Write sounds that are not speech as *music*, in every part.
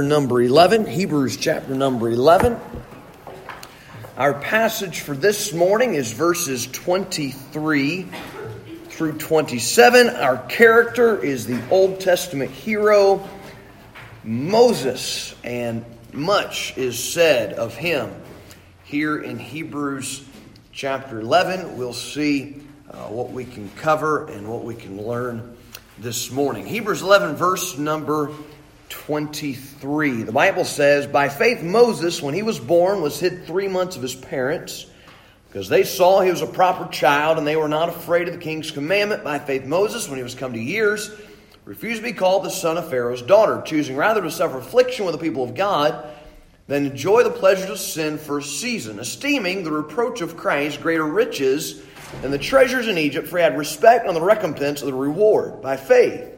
number 11, Hebrews chapter number 11. Our passage for this morning is verses 23 through 27. Our character is the Old Testament hero Moses, and much is said of him. Here in Hebrews chapter 11, we'll see uh, what we can cover and what we can learn this morning. Hebrews 11, verse number 23. The Bible says, By faith, Moses, when he was born, was hid three months of his parents because they saw he was a proper child and they were not afraid of the king's commandment. By faith, Moses, when he was come to years, refused to be called the son of Pharaoh's daughter, choosing rather to suffer affliction with the people of God than enjoy the pleasures of sin for a season, esteeming the reproach of Christ greater riches than the treasures in Egypt, for he had respect on the recompense of the reward. By faith,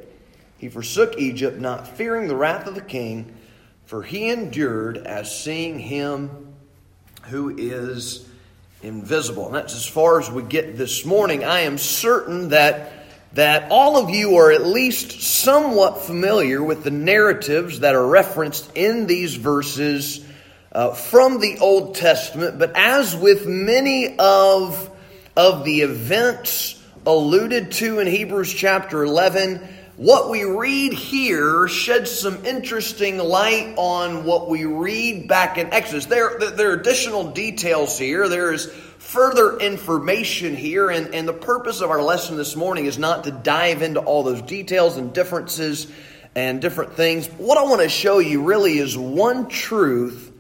he forsook Egypt, not fearing the wrath of the king, for he endured as seeing him who is invisible. And that's as far as we get this morning. I am certain that that all of you are at least somewhat familiar with the narratives that are referenced in these verses uh, from the Old Testament. But as with many of, of the events alluded to in Hebrews chapter 11, what we read here sheds some interesting light on what we read back in Exodus. There, there are additional details here. There is further information here, and, and the purpose of our lesson this morning is not to dive into all those details and differences and different things. What I want to show you really is one truth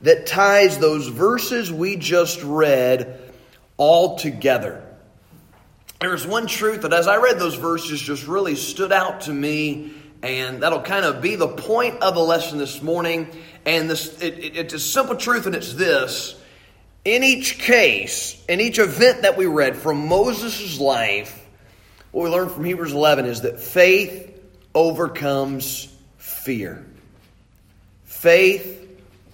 that ties those verses we just read all together there's one truth that as I read those verses just really stood out to me, and that'll kind of be the point of the lesson this morning. And this, it, it, it's a simple truth, and it's this. In each case, in each event that we read from Moses' life, what we learn from Hebrews 11 is that faith overcomes fear. Faith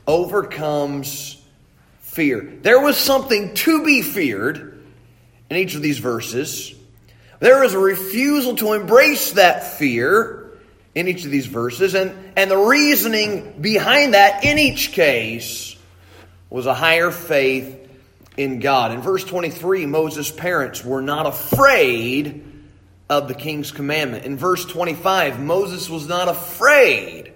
overcomes fear. There was something to be feared in each of these verses. There is a refusal to embrace that fear in each of these verses, and, and the reasoning behind that in each case was a higher faith in God. In verse 23, Moses' parents were not afraid of the king's commandment. In verse 25, Moses was not afraid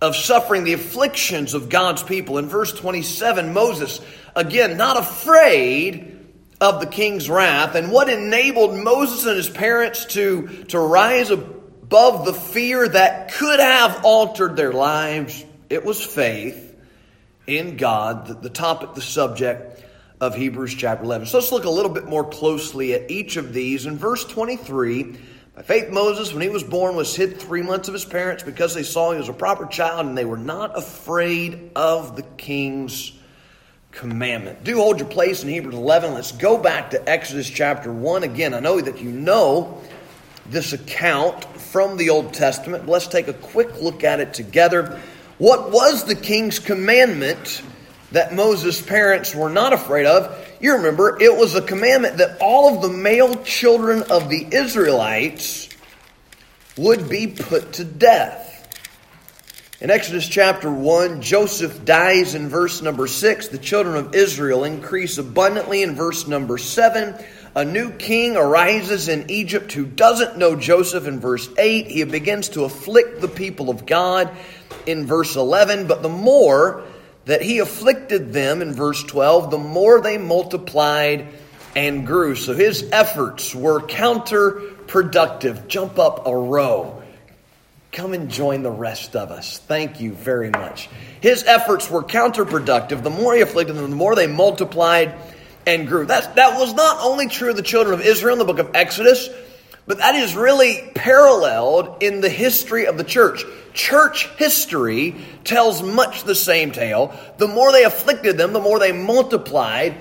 of suffering the afflictions of God's people. In verse 27, Moses, again, not afraid of the king's wrath and what enabled Moses and his parents to, to rise above the fear that could have altered their lives. It was faith in God, the, the topic, the subject of Hebrews chapter 11. So let's look a little bit more closely at each of these. In verse 23, by faith, Moses, when he was born, was hid three months of his parents because they saw he was a proper child and they were not afraid of the king's commandment. Do hold your place in Hebrews 11. Let's go back to Exodus chapter 1 again. I know that you know this account from the Old Testament, let's take a quick look at it together. What was the king's commandment that Moses' parents were not afraid of? You remember, it was a commandment that all of the male children of the Israelites would be put to death. In Exodus chapter 1, Joseph dies in verse number 6. The children of Israel increase abundantly in verse number 7. A new king arises in Egypt who doesn't know Joseph in verse 8. He begins to afflict the people of God in verse 11. But the more that he afflicted them in verse 12, the more they multiplied and grew. So his efforts were counterproductive. Jump up a row. Come and join the rest of us. Thank you very much. His efforts were counterproductive. The more he afflicted them, the more they multiplied and grew. That's, that was not only true of the children of Israel in the book of Exodus, but that is really paralleled in the history of the church. Church history tells much the same tale. The more they afflicted them, the more they multiplied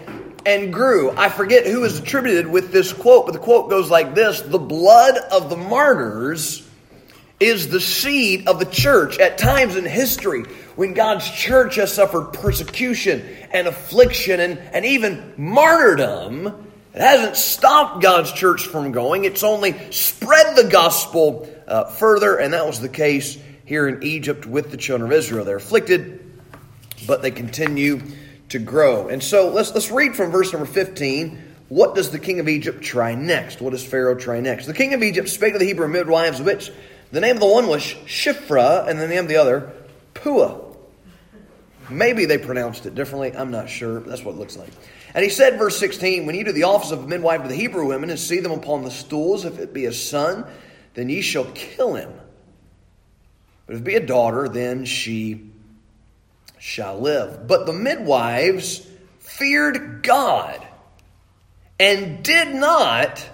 and grew. I forget who is attributed with this quote, but the quote goes like this The blood of the martyrs is the seed of the church. At times in history, when God's church has suffered persecution and affliction and, and even martyrdom, it hasn't stopped God's church from going. It's only spread the gospel uh, further, and that was the case here in Egypt with the children of Israel. They're afflicted, but they continue to grow. And so let's, let's read from verse number 15. What does the king of Egypt try next? What does Pharaoh try next? The king of Egypt spake to the Hebrew midwives, which the name of the one was Shiphrah, and the name of the other, Pua. Maybe they pronounced it differently. I'm not sure. That's what it looks like. And he said, verse 16, When ye do the office of a midwife to the Hebrew women and see them upon the stools, if it be a son, then ye shall kill him. But if it be a daughter, then she shall live. But the midwives feared God and did not,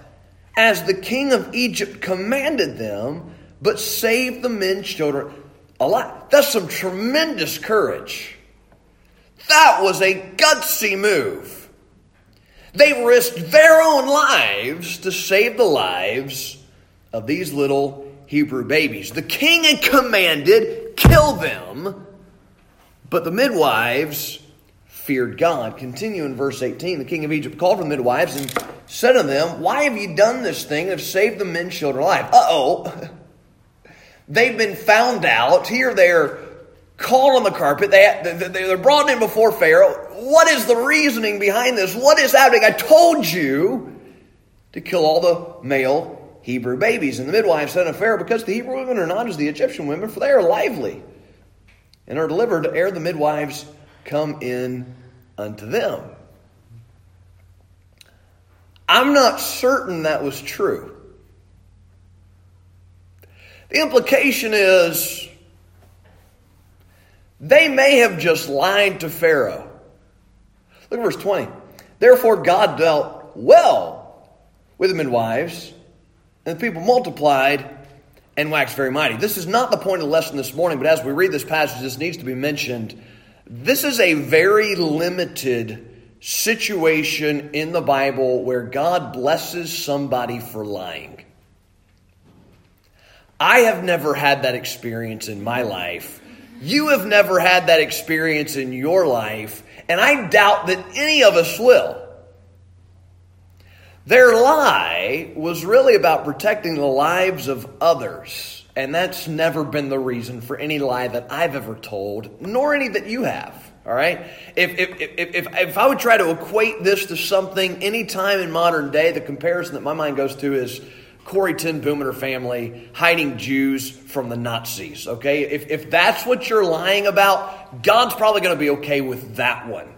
as the king of Egypt commanded them, but saved the men's children alive. That's some tremendous courage. That was a gutsy move. They risked their own lives to save the lives of these little Hebrew babies. The king had commanded, kill them, but the midwives feared God. Continue in verse 18. The king of Egypt called for the midwives and said to them, Why have you done this thing and have saved the men children alive? Uh oh. *laughs* They've been found out. Here they're called on the carpet. They, they're brought in before Pharaoh. What is the reasoning behind this? What is happening? I told you to kill all the male Hebrew babies. And the midwives said to Pharaoh, Because the Hebrew women are not as the Egyptian women, for they are lively and are delivered ere the midwives come in unto them. I'm not certain that was true. The implication is they may have just lied to Pharaoh. Look at verse 20. Therefore, God dealt well with the midwives, and the people multiplied and waxed very mighty. This is not the point of the lesson this morning, but as we read this passage, this needs to be mentioned. This is a very limited situation in the Bible where God blesses somebody for lying. I have never had that experience in my life. You have never had that experience in your life, and I doubt that any of us will. Their lie was really about protecting the lives of others, and that's never been the reason for any lie that I've ever told, nor any that you have. All right? If, if, if, if, if I would try to equate this to something any time in modern day, the comparison that my mind goes to is Corrie ten Boom and her family hiding Jews from the Nazis. Okay? If, if that's what you're lying about, God's probably going to be okay with that one.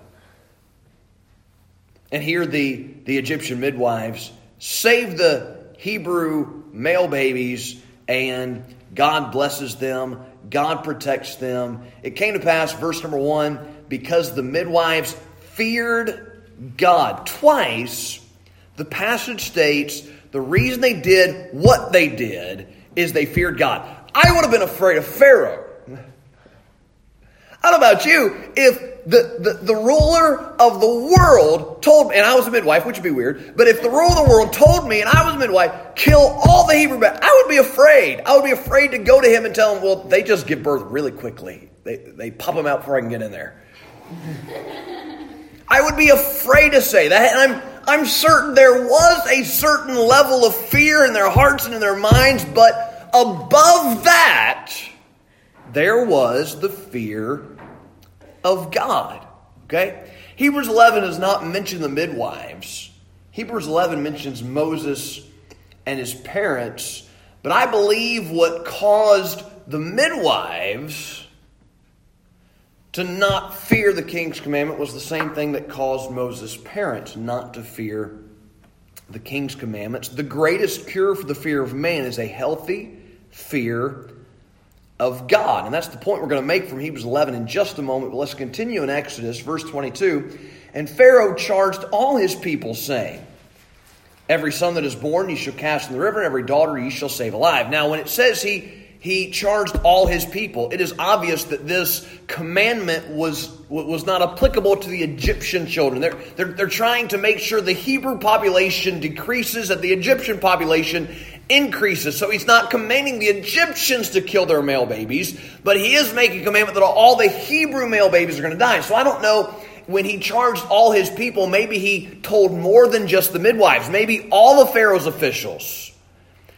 And here the, the Egyptian midwives save the Hebrew male babies, and God blesses them. God protects them. It came to pass, verse number one, because the midwives feared God. Twice, the passage states the reason they did what they did is they feared God. I would have been afraid of Pharaoh. I don't know about you. If the, the, the ruler of the world told me, and I was a midwife, which would be weird, but if the ruler of the world told me and I was a midwife, kill all the Hebrew men, I would be afraid. I would be afraid to go to him and tell him, well, they just give birth really quickly. They, they pop them out before I can get in there. I would be afraid to say that. And I'm, I'm certain there was a certain level of fear in their hearts and in their minds, but above that, there was the fear of God. Okay? Hebrews 11 does not mention the midwives. Hebrews 11 mentions Moses and his parents, but I believe what caused the midwives to not fear the king's commandment was the same thing that caused Moses' parents not to fear the king's commandments. The greatest cure for the fear of man is a healthy fear of God. And that's the point we're going to make from Hebrews 11 in just a moment. But let's continue in Exodus, verse 22. And Pharaoh charged all his people, saying, Every son that is born ye shall cast in the river, and every daughter ye shall save alive. Now, when it says he he charged all his people. It is obvious that this commandment was, was not applicable to the Egyptian children. They're, they're, they're trying to make sure the Hebrew population decreases and the Egyptian population increases. So he's not commanding the Egyptians to kill their male babies, but he is making a commandment that all the Hebrew male babies are going to die. So I don't know when he charged all his people, maybe he told more than just the midwives, maybe all of Pharaoh's officials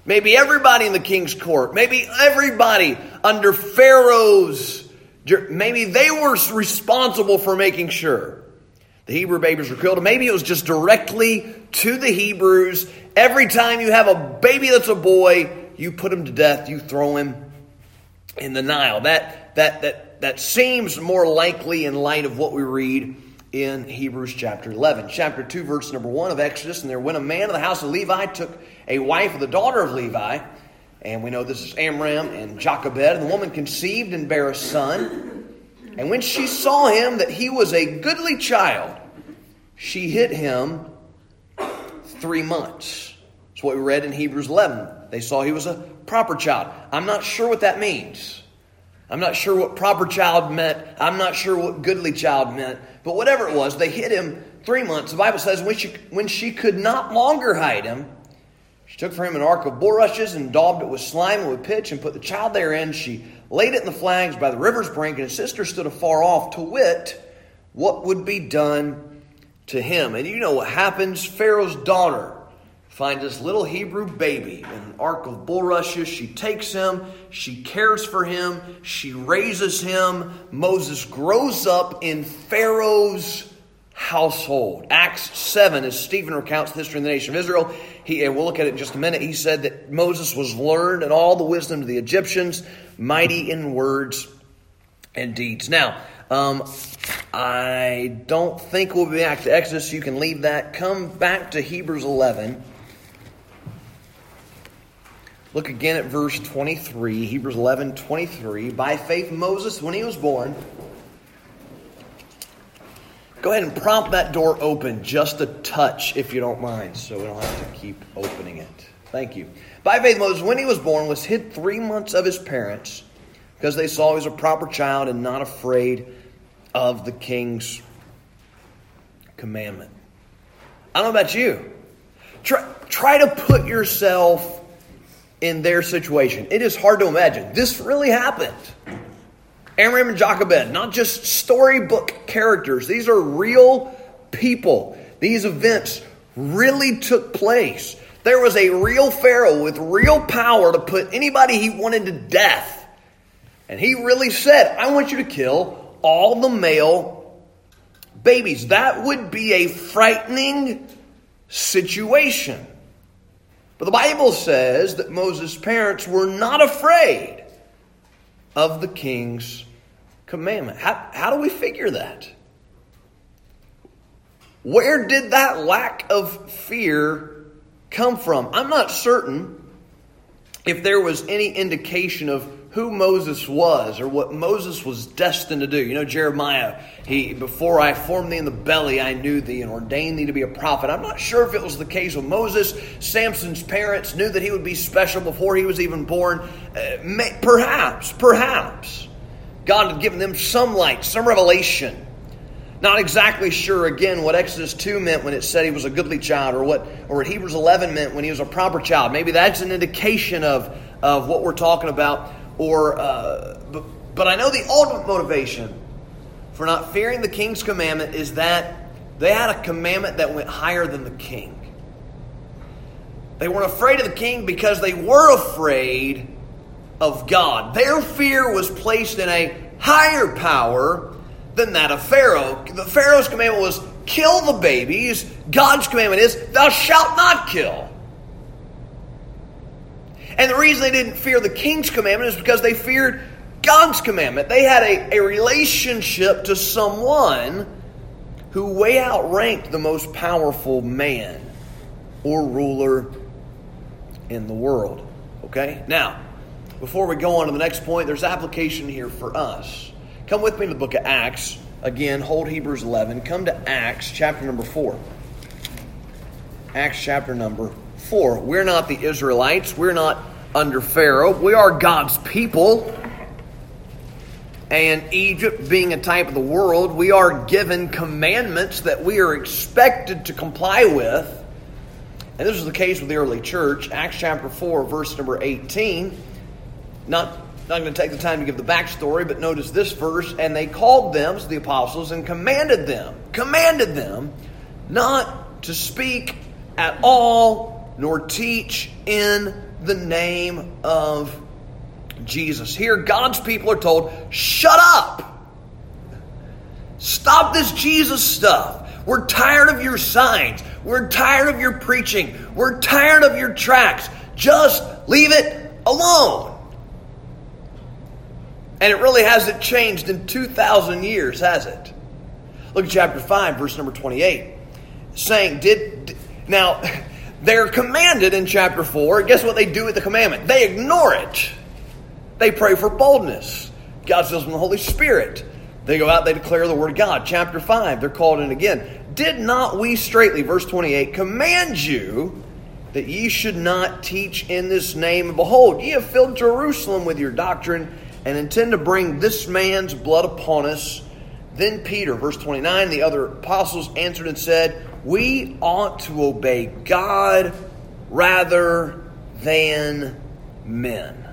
Maybe everybody in the king's court. Maybe everybody under Pharaoh's. Maybe they were responsible for making sure the Hebrew babies were killed. Maybe it was just directly to the Hebrews. Every time you have a baby that's a boy, you put him to death, you throw him in the Nile. That, that, that, that seems more likely in light of what we read in Hebrews chapter 11. Chapter 2, verse number 1 of Exodus. And there went a man of the house of Levi, took a wife of the daughter of Levi, and we know this is Amram and Jochebed, and the woman conceived and bare a son. And when she saw him that he was a goodly child, she hid him three months. That's what we read in Hebrews 11. They saw he was a proper child. I'm not sure what that means. I'm not sure what proper child meant. I'm not sure what goodly child meant. But whatever it was, they hid him three months. The Bible says when she, when she could not longer hide him, she took for him an ark of bulrushes and daubed it with slime and with pitch and put the child therein. She laid it in the flags by the river's brink, and his sister stood afar off to wit what would be done to him. And you know what happens? Pharaoh's daughter finds this little Hebrew baby in an ark of bulrushes. She takes him, she cares for him, she raises him. Moses grows up in Pharaoh's household. Acts 7, as Stephen recounts the history of the nation of Israel, he, and we'll look at it in just a minute, he said that Moses was learned in all the wisdom of the Egyptians, mighty in words and deeds. Now, um, I don't think we'll be back to Exodus. You can leave that. Come back to Hebrews 11. Look again at verse 23, Hebrews 11 23. By faith, Moses, when he was born, go ahead and prompt that door open just a touch, if you don't mind, so we don't have to keep opening it. Thank you. By faith, Moses, when he was born, was hid three months of his parents because they saw he was a proper child and not afraid of the king's commandment. I don't know about you. Try, try to put yourself in their situation. It is hard to imagine. This really happened. Amram and Jochebed, not just storybook characters. These are real people. These events really took place. There was a real Pharaoh with real power to put anybody he wanted to death. And he really said, I want you to kill all the male babies. That would be a frightening situation. But the Bible says that Moses' parents were not afraid of the king's commandment. How, how do we figure that? Where did that lack of fear come from? I'm not certain if there was any indication of who Moses was or what Moses was destined to do. You know, Jeremiah, he before I formed thee in the belly, I knew thee and ordained thee to be a prophet. I'm not sure if it was the case with Moses. Samson's parents knew that he would be special before he was even born. Uh, may, perhaps, perhaps. God had given them some light, some revelation. Not exactly sure again what Exodus 2 meant when it said he was a goodly child or what or what Hebrews 11 meant when he was a proper child. Maybe that's an indication of of what we're talking about or uh, but, but I know the ultimate motivation for not fearing the king's commandment is that they had a commandment that went higher than the king. They weren't afraid of the king because they were afraid of God. Their fear was placed in a higher power than that of Pharaoh. The Pharaoh's commandment was kill the babies. God's commandment is thou shalt not kill. And the reason they didn't fear the king's commandment is because they feared God's commandment. They had a, a relationship to someone who way outranked the most powerful man or ruler in the world. Okay? Now, before we go on to the next point, there's application here for us. Come with me to the book of Acts. Again, hold Hebrews 11. Come to Acts chapter number 4. Acts chapter number 4. We're not the Israelites. We're not under Pharaoh. We are God's people. And Egypt being a type of the world, we are given commandments that we are expected to comply with. And this was the case with the early church. Acts chapter 4, verse number 18. Not, not going to take the time to give the backstory, but notice this verse. And they called them, so the apostles, and commanded them, commanded them not to speak at all nor teach in the name of Jesus. Here, God's people are told, shut up. Stop this Jesus stuff. We're tired of your signs. We're tired of your preaching. We're tired of your tracts. Just leave it alone. And it really hasn't changed in 2,000 years, has it? Look at chapter 5, verse number 28. Saying, did. Now, *laughs* they're commanded in chapter 4. Guess what they do with the commandment? They ignore it. They pray for boldness. God fills them the Holy Spirit. They go out, they declare the word of God. Chapter 5, they're called in again. Did not we straightly, verse 28, command you that ye should not teach in this name? And behold, ye have filled Jerusalem with your doctrine and intend to bring this man's blood upon us. Then Peter, verse 29, the other apostles answered and said, We ought to obey God rather than men.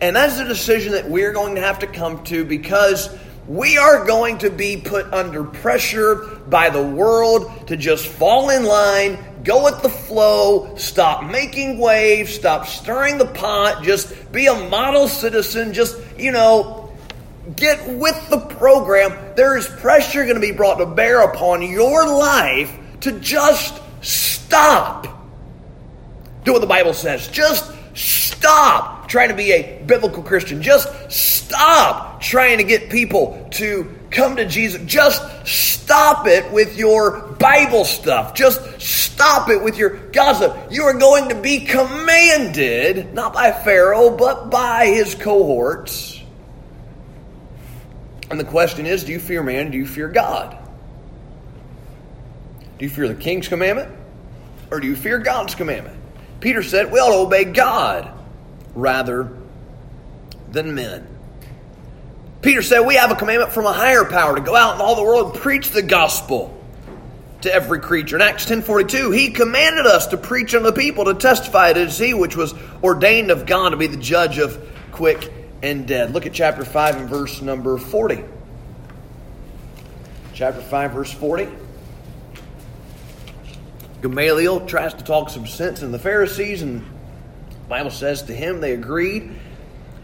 And that's a decision that we're going to have to come to because we are going to be put under pressure by the world to just fall in line, go with the flow, stop making waves, stop stirring the pot, just be a model citizen, just, you know, get with the program. There is pressure going to be brought to bear upon your life to just stop. Do what the Bible says. Just Stop trying to be a biblical Christian. Just stop trying to get people to come to Jesus. Just stop it with your Bible stuff. Just stop it with your gossip. You are going to be commanded, not by Pharaoh, but by his cohorts. And the question is do you fear man? Do you fear God? Do you fear the king's commandment? Or do you fear God's commandment? Peter said, We ought to obey God rather than men. Peter said, We have a commandment from a higher power to go out in all the world and preach the gospel to every creature. In Acts 10:42, he commanded us to preach unto the people to testify it is he which was ordained of God to be the judge of quick and dead. Look at chapter 5 and verse number 40. Chapter 5 verse 40. Gamaliel tries to talk some sense in the Pharisees and Bible says, To him they agreed.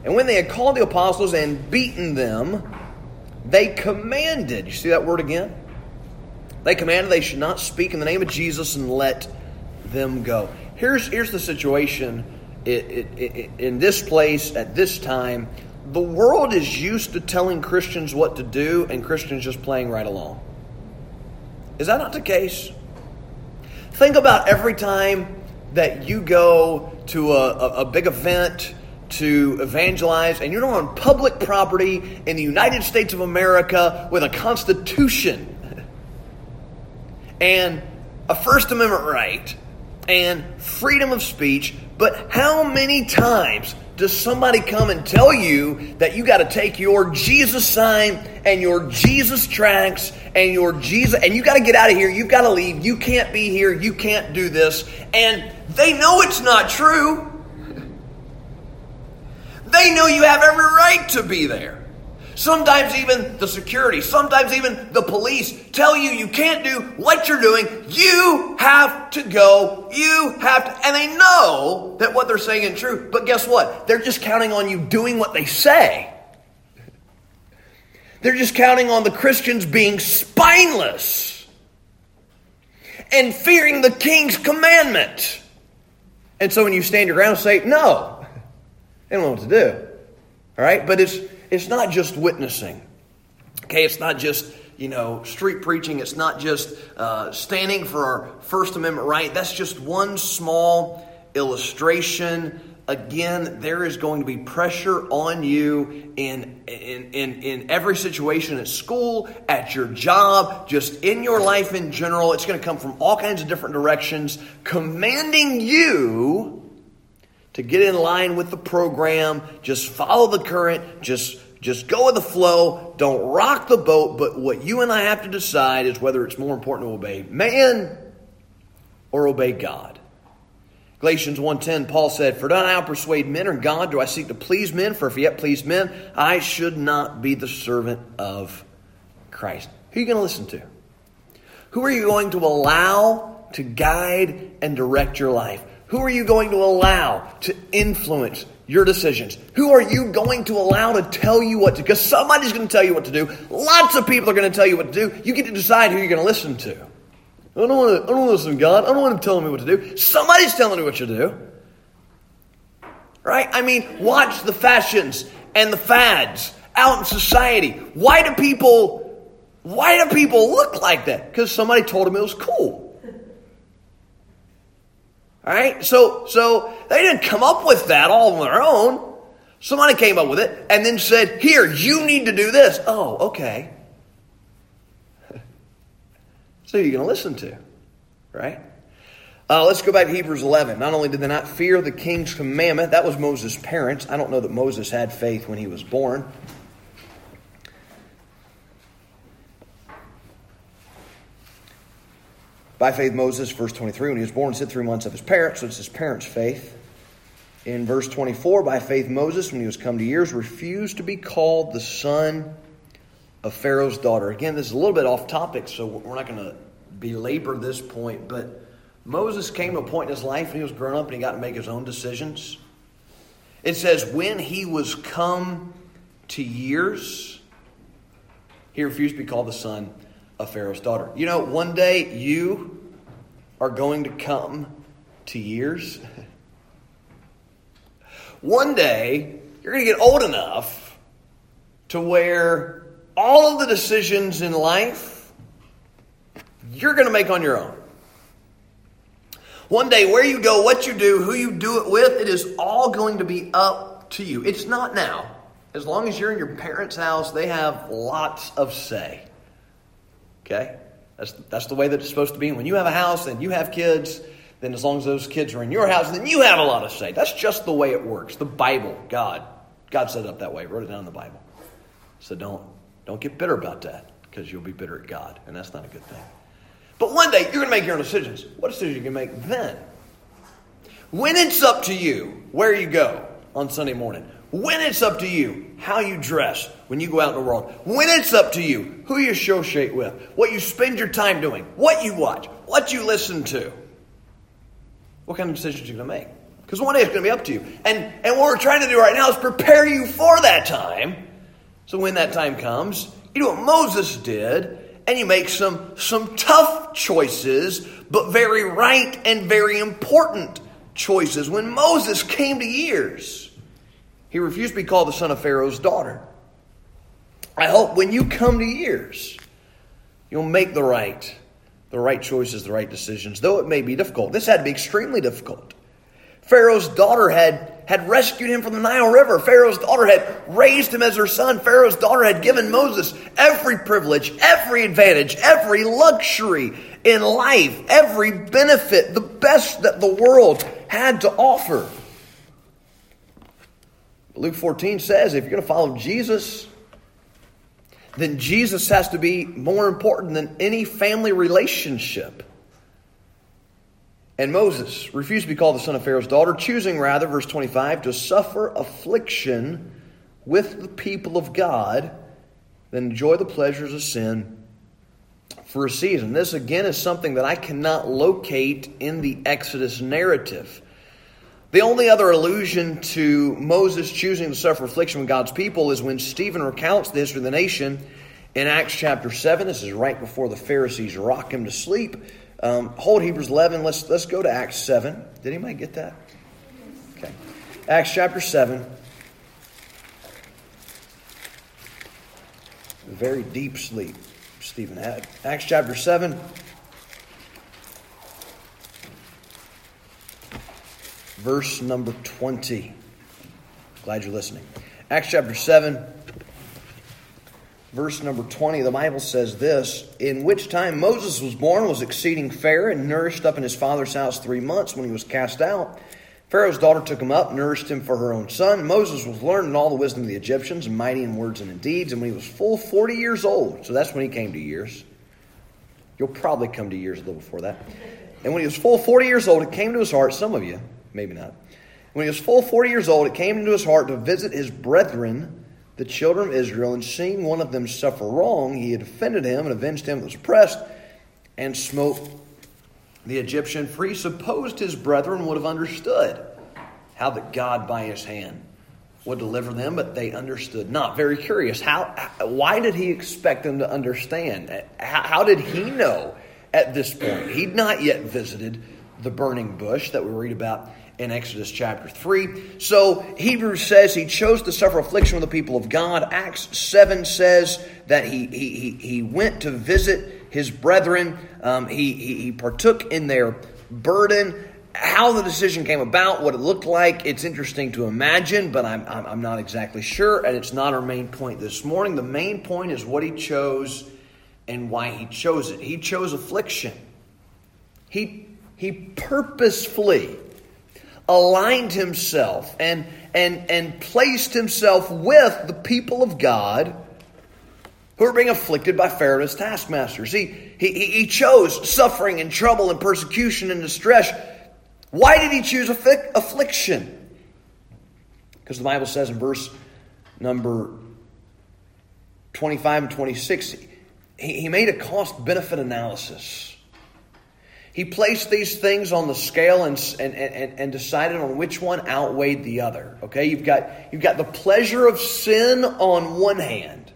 And when they had called the apostles and beaten them, they commanded. You see that word again? They commanded they should not speak in the name of Jesus and let them go. Here's, here's the situation it, it, it, in this place at this time. The world is used to telling Christians what to do, and Christians just playing right along. Is that not the case? Think about every time that you go to a, a, a big event to evangelize, and you're on public property in the United States of America with a constitution *laughs* and a First Amendment right and freedom of speech, but how many times does somebody come and tell you that you got to take your Jesus sign and your Jesus tracts and your Jesus and you got to get out of here, you've got to leave, you can't be here, you can't do this, and they know it's not true. They know you have every right to be there. Sometimes even the security, sometimes even the police tell you you can't do what you're doing. You have to go. You have to, and they know that what they're saying is true. But guess what? They're just counting on you doing what they say. They're just counting on the Christians being spineless and fearing the king's commandment. And so when you stand your ground and say, no, they don't know what to do. All right? But it's it's not just witnessing. Okay, it's not just you know street preaching. It's not just uh, standing for our First Amendment right. That's just one small illustration. Again, there is going to be pressure on you in, in, in, in every situation at school, at your job, just in your life in general. It's going to come from all kinds of different directions, commanding you to get in line with the program, just follow the current, just just go with the flow, don't rock the boat, but what you and I have to decide is whether it's more important to obey man or obey God. Galatians 1:10 Paul said, "For do I now persuade men or God? Do I seek to please men? For if yet please men, I should not be the servant of Christ." Who are you going to listen to? Who are you going to allow to guide and direct your life? Who are you going to allow to influence your decisions? Who are you going to allow to tell you what to? Because somebody's going to tell you what to do. Lots of people are going to tell you what to do. You get to decide who you're going to listen to. I don't want to, I don't want to listen to God. I don't want him telling me what to do. Somebody's telling me what to do. Right? I mean, watch the fashions and the fads out in society. Why do people why do people look like that? Because somebody told them it was cool. All right? So so they didn't come up with that all on their own. Somebody came up with it and then said, "Here, you need to do this." Oh, okay. *laughs* so you're going to listen to, right? Uh, let's go back to Hebrews 11. Not only did they not fear the king's commandment, that was Moses' parents. I don't know that Moses had faith when he was born. By faith, Moses, verse 23, when he was born, said three months of his parents, so it's his parents' faith. In verse 24, by faith, Moses, when he was come to years, refused to be called the son of Pharaoh's daughter. Again, this is a little bit off topic, so we're not going to belabor this point, but Moses came to a point in his life when he was grown up and he got to make his own decisions. It says, when he was come to years, he refused to be called the son of Pharaoh's daughter. You know, one day you are going to come to years. *laughs* one day you're going to get old enough to where all of the decisions in life you're going to make on your own. One day, where you go, what you do, who you do it with, it is all going to be up to you. It's not now. As long as you're in your parents' house, they have lots of say. Okay? That's, that's the way that it's supposed to be. When you have a house and you have kids, then as long as those kids are in your house, then you have a lot of say. That's just the way it works. The Bible, God, God set it up that way, wrote it down in the Bible. So don't, don't get bitter about that because you'll be bitter at God, and that's not a good thing. But one day, you're going to make your own decisions. What decisions you can make then? When it's up to you where you go on Sunday morning, when it's up to you how you dress when you go out in the world, when it's up to you who you associate with, what you spend your time doing, what you watch, what you listen to, what kind of decisions you're going to make. Because one day it's going to be up to you. And, and what we're trying to do right now is prepare you for that time. So when that time comes, you do what Moses did and you make some, some tough choices, but very right and very important choices. When Moses came to years, he refused to be called the son of Pharaoh's daughter. I hope when you come to years, you'll make the right, the right choices, the right decisions, though it may be difficult. This had to be extremely difficult. Pharaoh's daughter had, had rescued him from the Nile River. Pharaoh's daughter had raised him as her son. Pharaoh's daughter had given Moses every privilege, every advantage, every luxury in life, every benefit, the best that the world had to offer. Luke 14 says if you're going to follow Jesus, then Jesus has to be more important than any family relationship. And Moses refused to be called the son of Pharaoh's daughter, choosing rather, verse 25, to suffer affliction with the people of God than enjoy the pleasures of sin for a season. This, again, is something that I cannot locate in the Exodus narrative. The only other allusion to Moses choosing to suffer affliction with God's people is when Stephen recounts the history of the nation in Acts chapter 7. This is right before the Pharisees rock him to sleep. Um, hold Hebrews 11. Let's, let's go to Acts 7. Did anybody get that? Okay. Acts chapter 7. Very deep sleep Stephen had. Acts chapter 7. Verse number 20. Glad you're listening. Acts chapter 7 verse number 20, the Bible says this In which time Moses was born, was exceeding fair, and nourished up in his father's house three months when he was cast out. Pharaoh's daughter took him up, nourished him for her own son. Moses was learned in all the wisdom of the Egyptians, mighty in words and in deeds. And when he was full 40 years old, so that's when he came to years. You'll probably come to years a little before that. And when he was full 40 years old, it came to his heart, some of you, maybe not. When he was full 40 years old, it came into his heart to visit his brethren the children of Israel, and seeing one of them suffer wrong, he had offended him and avenged him that was oppressed, and smote the Egyptian, for he supposed his brethren would have understood how that God by his hand would deliver them, but they understood not. Very curious. How? Why did he expect them to understand? How, how did he know at this point? He'd not yet visited the burning bush that we read about in Exodus chapter 3. So Hebrews says he chose to suffer affliction with the people of God. Acts 7 says that he, he, he, went to visit his brethren. Um, he, he, he partook in their burden. How the decision came about, what it looked like, it's interesting to imagine, but I'm, I'm, I'm not exactly sure, and it's not our main point this morning. The main point is what he chose and why he chose it. He chose affliction. He, he purposefully aligned himself and, and, and placed himself with the people of God who are being afflicted by Pharaoh's taskmasters. He, he, he chose suffering and trouble and persecution and distress. Why did he choose affliction? Because the Bible says in verse number 25 and 26, he, he made a cost benefit analysis. He placed these things on the scale and, and, and, and, decided on which one outweighed the other. Okay, you've got, you've got the pleasure of sin on one hand.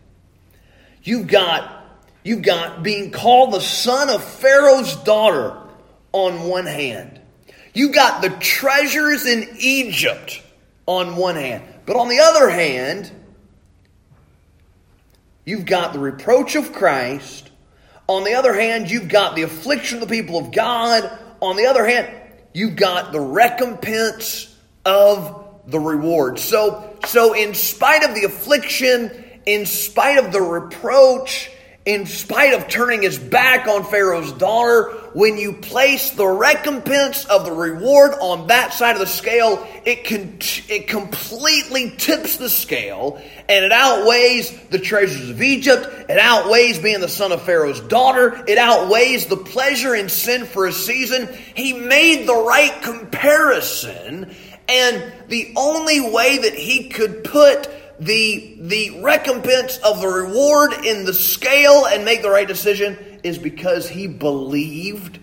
You've got, you've got being called the son of Pharaoh's daughter on one hand. You've got the treasures in Egypt on one hand. But on the other hand, you've got the reproach of Christ on the other hand, you've got the affliction of the people of God. On the other hand, you've got the recompense of the reward. So, so in spite of the affliction, in spite of the reproach, in spite of turning his back on Pharaoh's daughter, when you place the recompense of the reward on that side of the scale, it can it completely tips the scale and it outweighs the treasures of Egypt. It outweighs being the son of Pharaoh's daughter. It outweighs the pleasure in sin for a season. He made the right comparison, and the only way that he could put the, the recompense of the reward in the scale and make the right decision is because he believed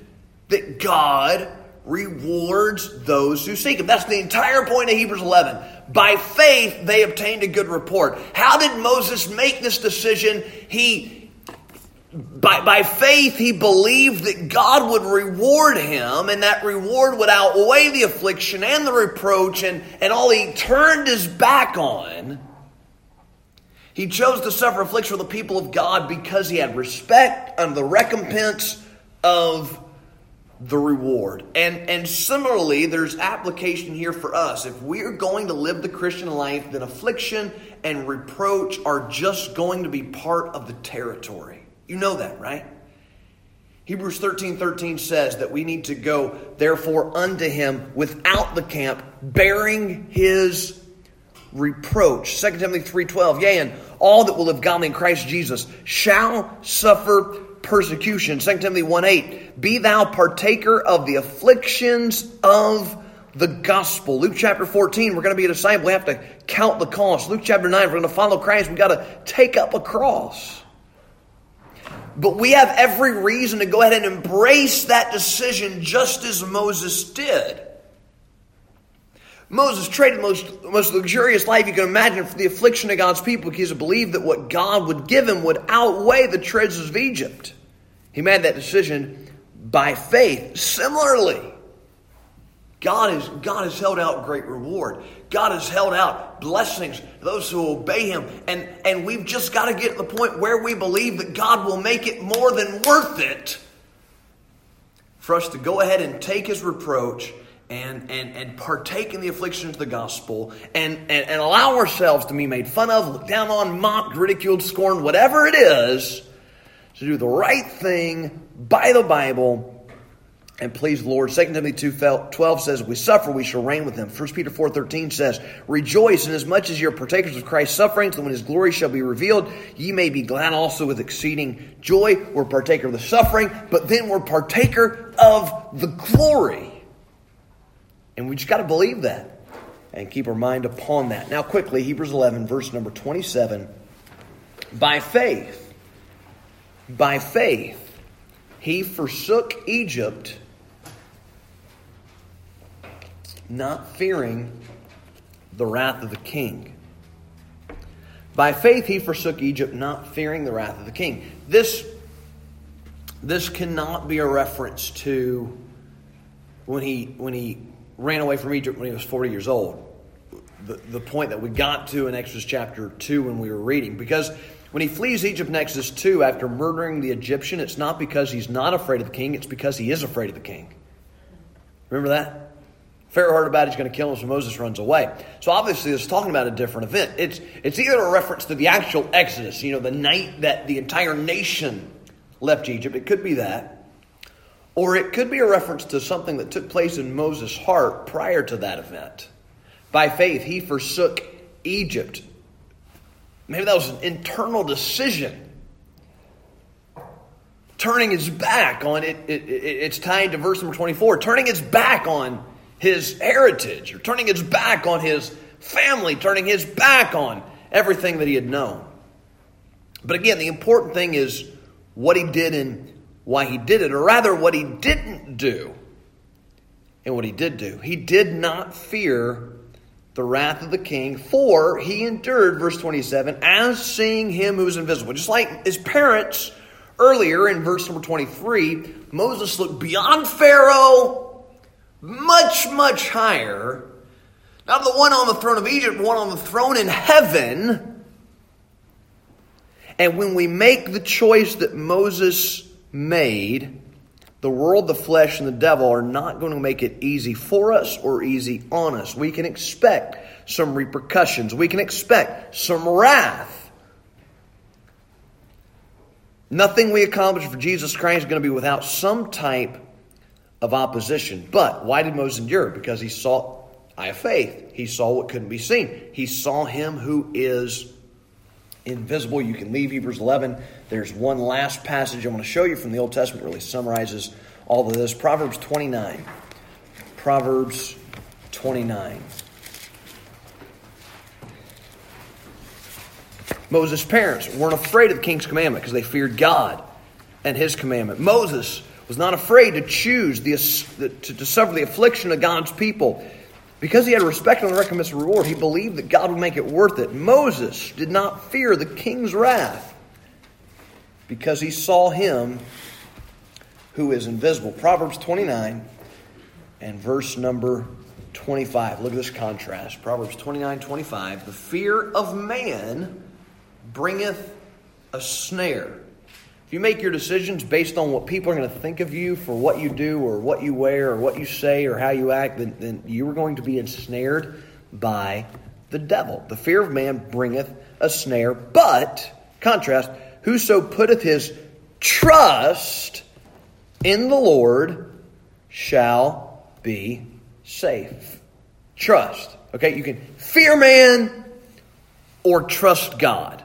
that God rewards those who seek him. That's the entire point of Hebrews 11. By faith, they obtained a good report. How did Moses make this decision? He, by, by faith, he believed that God would reward him, and that reward would outweigh the affliction and the reproach and, and all he turned his back on he chose to suffer affliction with the people of God because he had respect and the recompense of the reward. And, and similarly, there's application here for us. If we're going to live the Christian life, then affliction and reproach are just going to be part of the territory. You know that, right? Hebrews 13 13 says that we need to go, therefore, unto him without the camp, bearing his reproach. 2 Timothy 3.12, Yea, and all that will live godly in Christ Jesus shall suffer persecution. 2 Timothy 1.8, Be thou partaker of the afflictions of the gospel. Luke chapter 14, we're going to be a disciple. We have to count the cost. Luke chapter 9, we're going to follow Christ. We've got to take up a cross. But we have every reason to go ahead and embrace that decision just as Moses did. Moses traded the most, most luxurious life you can imagine for the affliction of God's people because he believed that what God would give him would outweigh the treasures of Egypt. He made that decision by faith. Similarly, God, is, God has held out great reward. God has held out blessings to those who obey Him. And, and we've just got to get to the point where we believe that God will make it more than worth it for us to go ahead and take His reproach and, and, and partake in the afflictions of the gospel and, and, and allow ourselves to be made fun of, looked down on, mocked, ridiculed, scorned, whatever it is, to do the right thing by the Bible and please the Lord. 2 Timothy 2 12 says, we suffer, we shall reign with him. 1 Peter 4 13 says, Rejoice inasmuch as you are partakers of Christ's sufferings, that when his glory shall be revealed, ye may be glad also with exceeding joy. We're partaker of the suffering, but then we're partaker of the glory. And we just got to believe that and keep our mind upon that. Now, quickly, Hebrews 11, verse number 27. By faith, by faith, he forsook Egypt, not fearing the wrath of the king. By faith he forsook Egypt, not fearing the wrath of the king. This, this cannot be a reference to when he, when he ran away from Egypt when he was 40 years old. The, the point that we got to in Exodus chapter 2 when we were reading. Because when he flees Egypt in Exodus 2 after murdering the Egyptian, it's not because he's not afraid of the king, it's because he is afraid of the king. Remember that? Pharaoh heard about it, he's going to kill him, so Moses runs away. So obviously, it's talking about a different event. It's, it's either a reference to the actual Exodus, you know, the night that the entire nation left Egypt. It could be that. Or it could be a reference to something that took place in Moses' heart prior to that event. By faith, he forsook Egypt. Maybe that was an internal decision. Turning his back on it, it, it it's tied to verse number 24. Turning his back on his heritage, or turning his back on his family, turning his back on everything that he had known. But again, the important thing is what he did and why he did it, or rather, what he didn't do and what he did do. He did not fear the wrath of the king, for he endured, verse 27, as seeing him who is invisible. Just like his parents earlier in verse number 23, Moses looked beyond Pharaoh much, much higher. Not the one on the throne of Egypt, but one on the throne in heaven. And when we make the choice that Moses made, the world, the flesh, and the devil are not going to make it easy for us or easy on us. We can expect some repercussions. We can expect some wrath. Nothing we accomplish for Jesus Christ is going to be without some type of opposition. But why did Moses endure? Because he saw, I have faith. He saw what couldn't be seen. He saw him who is invisible. You can leave Hebrews 11. There's one last passage I want to show you from the Old Testament, really summarizes all of this. Proverbs 29. Proverbs 29. Moses' parents weren't afraid of the king's commandment because they feared God and his commandment. Moses was not afraid to choose the, to, to suffer the affliction of God's people. Because he had respect and recompense and reward, he believed that God would make it worth it. Moses did not fear the king's wrath because he saw him who is invisible. Proverbs 29 and verse number 25. Look at this contrast. Proverbs 29 25. The fear of man bringeth a snare you make your decisions based on what people are going to think of you for what you do or what you wear or what you say or how you act, then, then you are going to be ensnared by the devil. The fear of man bringeth a snare, but, contrast, whoso putteth his trust in the Lord shall be safe. Trust. Okay, you can fear man or trust God.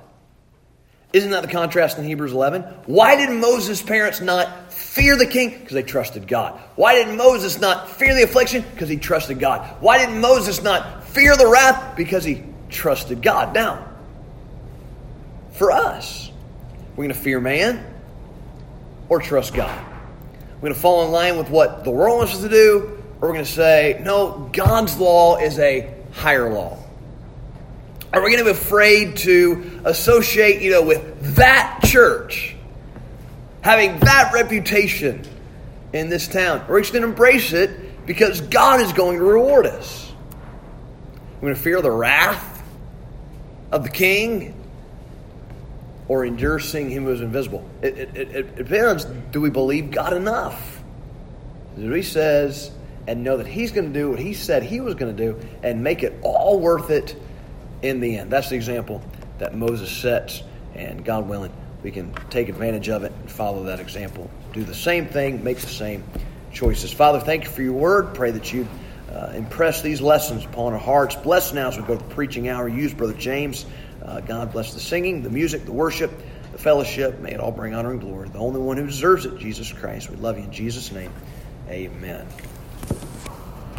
Isn't that the contrast in Hebrews 11? Why did Moses' parents not fear the king? Because they trusted God. Why did Moses not fear the affliction? Because he trusted God. Why did Moses not fear the wrath? Because he trusted God. Now, for us, we're going to fear man or trust God. We're going to fall in line with what the world wants us to do, or we're going to say, no, God's law is a higher law. Are we going to be afraid to associate, you know, with that church, having that reputation in this town? Or are we just going to embrace it because God is going to reward us? We're going to fear the wrath of the king or endure seeing him who is invisible. It, it, it, it depends. Do we believe God enough? Do he says and know that he's going to do what he said he was going to do and make it all worth it in the end. That's the example that Moses sets, and God willing, we can take advantage of it and follow that example. Do the same thing, make the same choices. Father, thank you for your word. Pray that you uh, impress these lessons upon our hearts. Bless now as we go to the preaching hour. Use Brother James. Uh, God bless the singing, the music, the worship, the fellowship. May it all bring honor and glory. The only one who deserves it, Jesus Christ. We love you in Jesus' name. Amen.